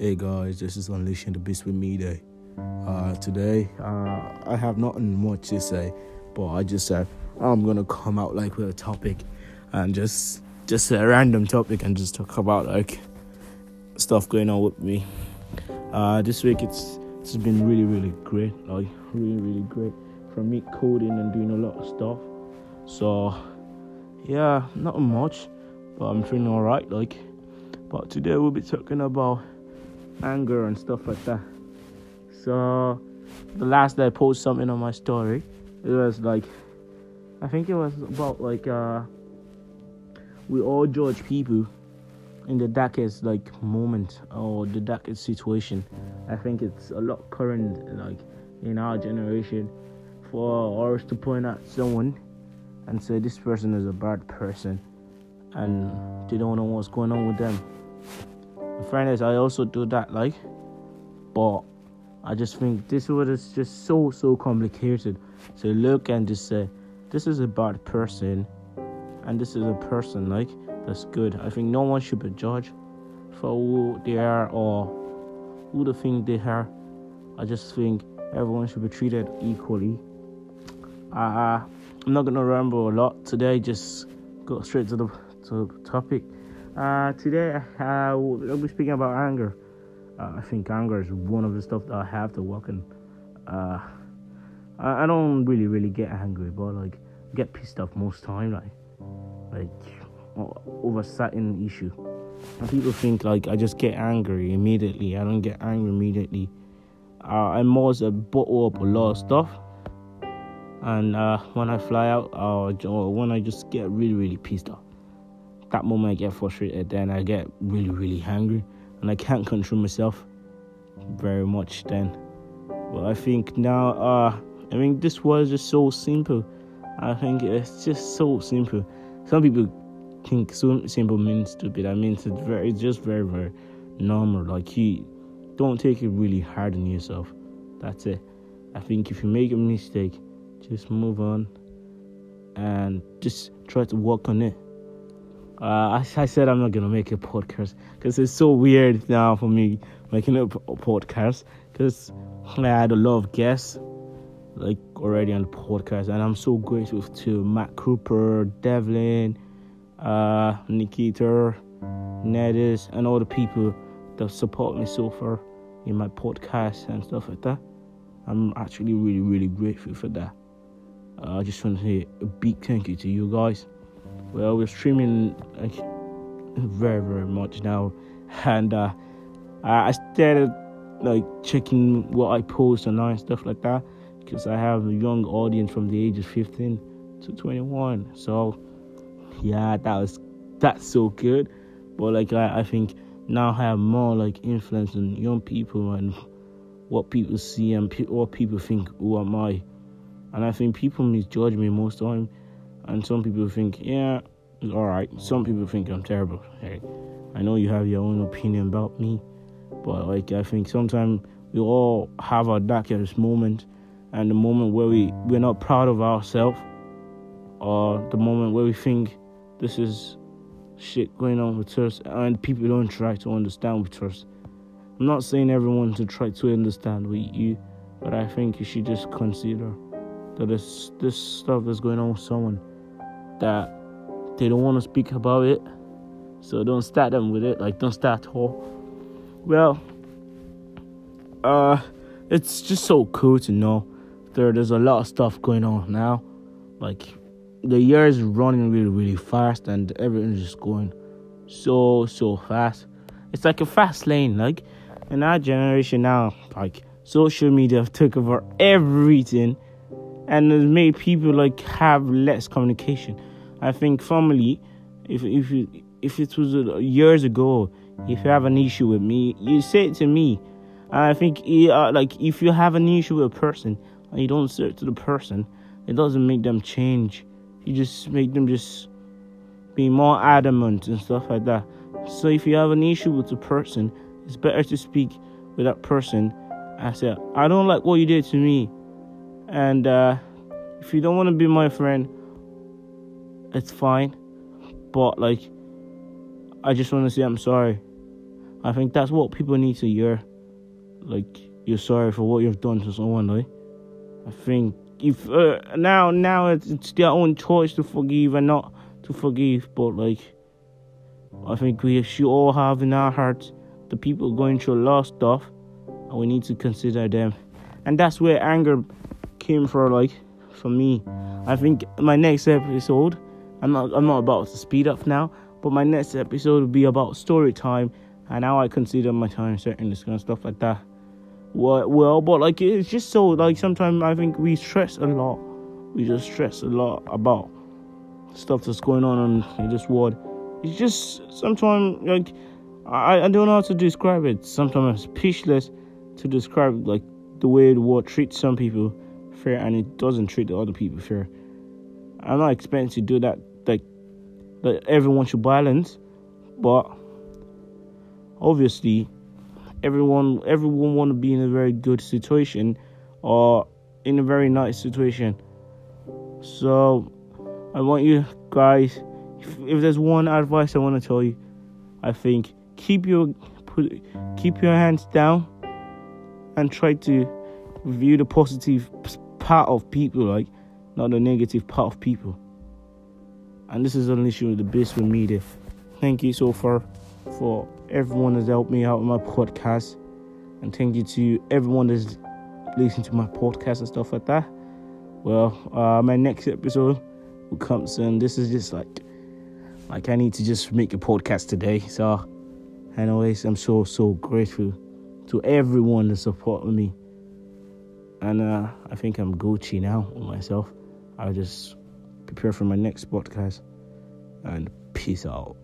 Hey guys, this is Unleashing the Beast with me day. Uh, today, uh, I have nothing much to say, but I just said I'm gonna come out like with a topic and just just a random topic and just talk about like stuff going on with me. Uh, this week it's it's been really really great, like really really great from me coding and doing a lot of stuff. So yeah, not much, but I'm feeling alright. Like, but today we'll be talking about anger and stuff like that. So the last day I posted something on my story, it was like I think it was about like uh we all judge people in the darkest like moment or the darkest situation. I think it's a lot current like in our generation for us to point at someone and say this person is a bad person and they don't know what's going on with them fairness, I also do that, like, but I just think this word is just so so complicated. So look and just say, this is a bad person, and this is a person like that's good. I think no one should be judged for who they are or who they think they are. I just think everyone should be treated equally. Uh, I'm not gonna ramble a lot today. Just go straight to the to the topic. Uh, today, uh, we'll be speaking about anger. Uh, I think anger is one of the stuff that I have to work on. Uh, I, I don't really, really get angry, but like get pissed off most time, like like over certain issue. And people think like I just get angry immediately. I don't get angry immediately. Uh, I'm more to bottle up a lot of stuff, and uh, when I fly out, uh, or when I just get really, really pissed off that moment I get frustrated, then I get really, really angry, and I can't control myself very much then. But I think now, uh, I mean, this was just so simple. I think it's just so simple. Some people think so simple means stupid. I mean, it's very, it's just very, very normal. Like you don't take it really hard on yourself. That's it. I think if you make a mistake, just move on and just try to work on it. Uh, I, I, said I'm not gonna make a podcast because it's so weird now for me making a podcast because I had a lot of guests like already on the podcast, and I'm so grateful to Matt Cooper, Devlin, uh, Nikita, Nedis, and all the people that support me so far in my podcast and stuff like that. I'm actually really, really grateful for that. Uh, I just want to say a big thank you to you guys. Well, we're streaming like, very, very much now, and uh, I started like checking what I post online and stuff like that because I have a young audience from the age of 15 to 21. So, yeah, that was that's so good. But like, I, I think now I have more like influence on young people and what people see and pe- what people think. Who am I? And I think people misjudge me most of the time and some people think, yeah, it's all right. Some people think I'm terrible. Hey, I know you have your own opinion about me, but like I think sometimes we all have our darkest moment, and the moment where we we're not proud of ourselves, or the moment where we think this is shit going on with us, and people don't try to understand with us. I'm not saying everyone to try to understand with you, but I think you should just consider that this this stuff is going on with someone that they don't want to speak about it. So don't start them with it. Like don't start at all. Well, uh, it's just so cool to know there. There's a lot of stuff going on now. Like the year is running really, really fast, and everything's just going so, so fast. It's like a fast lane. Like in our generation now, like social media took over everything, and it made people like have less communication. I think family, if if you, if it was years ago, if you have an issue with me, you say it to me. And I think uh, like if you have an issue with a person and you don't say it to the person, it doesn't make them change. You just make them just be more adamant and stuff like that. So if you have an issue with a person, it's better to speak with that person. I said, I don't like what you did to me, and uh, if you don't want to be my friend, it's fine. But like, I just want to say I'm sorry. I think that's what people need to hear. Like, you're sorry for what you've done to someone. I think if uh, now now it's, it's their own choice to forgive and not to forgive, but like, I think we should all have in our hearts the people going through a lot of stuff, and we need to consider them. And that's where anger came from. Like, for me, I think my next episode I'm not I'm not about to speed up now, but my next episode will be about story time and how I consider my time certain this kind of stuff like that. Well, well, but like it's just so like sometimes I think we stress a lot. We just stress a lot about stuff that's going on in this world. It's just sometimes like I I don't know how to describe it. Sometimes it's speechless to describe like the way the world treats some people fair and it doesn't treat the other people fair. I'm not expecting to do that like that everyone should balance, but obviously everyone everyone want to be in a very good situation or in a very nice situation. So I want you guys if, if there's one advice I want to tell you, I think keep your put keep your hands down and try to view the positive part of people like not the negative part of people and this is an Unleashing the Beast with Media. Thank you so far for everyone that's helped me out with my podcast, and thank you to everyone that's listening to my podcast and stuff like that. Well, uh, my next episode will come soon. This is just like, like I need to just make a podcast today. So, anyways, I'm so so grateful to everyone that supported me, and uh, I think I'm Gucci now myself. I just prepare for my next podcast and peace out.